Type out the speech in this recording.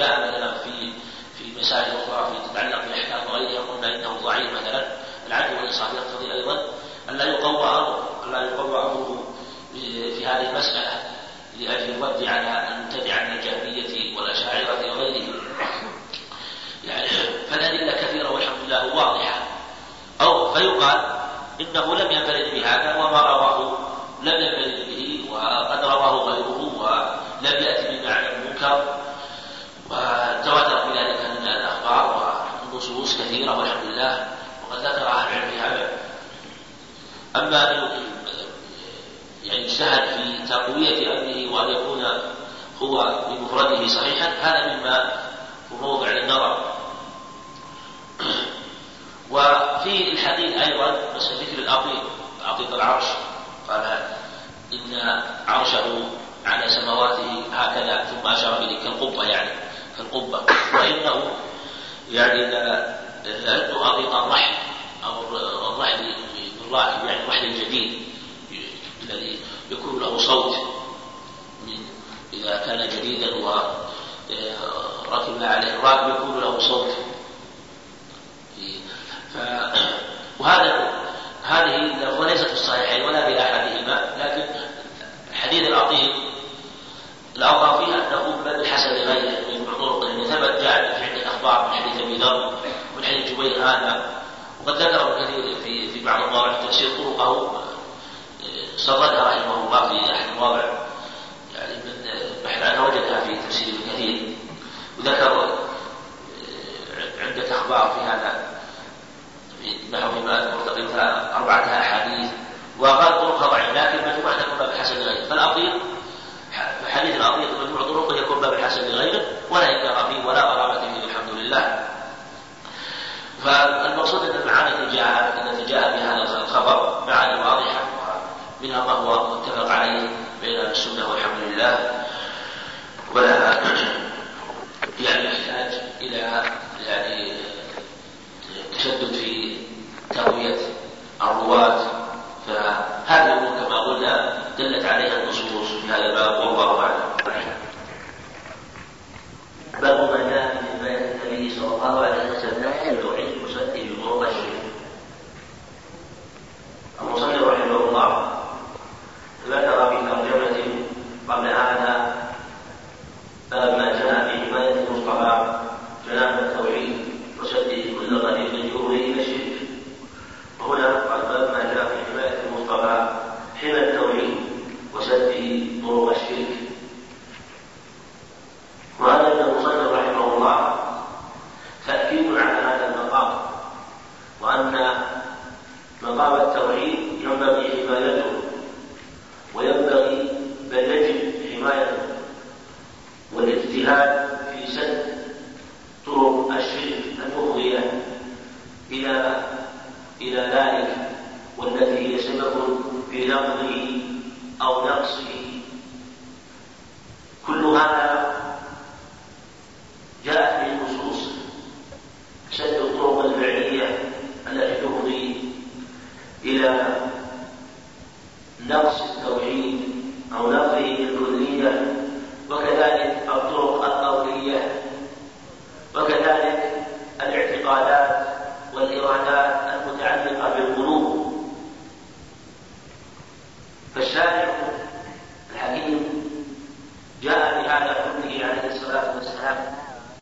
جاء في في مسائل أخرى في تتعلق بالاحكام وغيرها قلنا انه ضعيف مثلا. العدل والانصاف يقتضي أيضا أن لا يقوى أمره أن لا يقوى أمره في هذه المسألة لأجل الود على المبتدع من الجهميه والأشاعرة وغيرهم. يعني فالادله كثيره والحمد لله واضحة. أو فيقال إنه لم هو بمفرده صحيحا هذا مما هو موضع للنظر وفي الحديث أيضا بس ذكر الأطيب أطيب العرش. قال إن عرشه على سماواته هكذا ثم أشار إليه كالقبة يعني كالقبة. وإنه يعني لا أطيق الرحل أو الرحل بالراحل يعني الرحل الجديد الذي يكون له صوت من إذا كان جديدا وركب عليه الراكب يكون له صوت. ف... وهذا هذه وليست في الصحيحين ولا في احدهما لكن حديث العظيم الاظهر فيها أنه بل الحسن لغيره من طرق لأن ثبت جاء في عده أخبار من حديث أبي ذر ومن حديث جبير هذا. وقد ذكر كثير في في بعض المواضع في تفسير طرقه سردها رحمه الله في أحد المواضع. فالمقصود ان المعاني التي جاء التي جاء بهذا الخبر معاني واضحة. منها ما هو متفق عليه بين السنة والحمد لله. ولا يعني يحتاج إلى يعني تشدد في تقوية الرواة. فهذه الأمور كما قلنا دلت عليها النصوص في هذا الباب والله أعلم. باب ما جاء في بيان النبي صلى الله عليه وسلم التوحيد المصدق بموضع الشرك. المصنف رحمه الله ذكر في ترجمة قبل هذا باب ما جاء في حماية المصطفى جناب التوحيد وسده كل طريق يؤوي إلى الشرك وهنا قال باب ما جاء في حمايه المصطفى حمى التوحيد وسده طرق الشرك وهذا من المصنف رحمه الله تاكيد على هذا المقام وان التوحيد ينبغي حمايته وينبغي بل يجب حمايته والاجتهاد في سد طرق الشرك المفضية إلى إلى ذلك والتي هي سبب في نقضه أو نقصه كل هذا جاءت به النصوص سد الطرق الفعلية التي تفضي إلى نقص التوحيد أو نقضه بالكلية وكذلك الطرق القولية وكذلك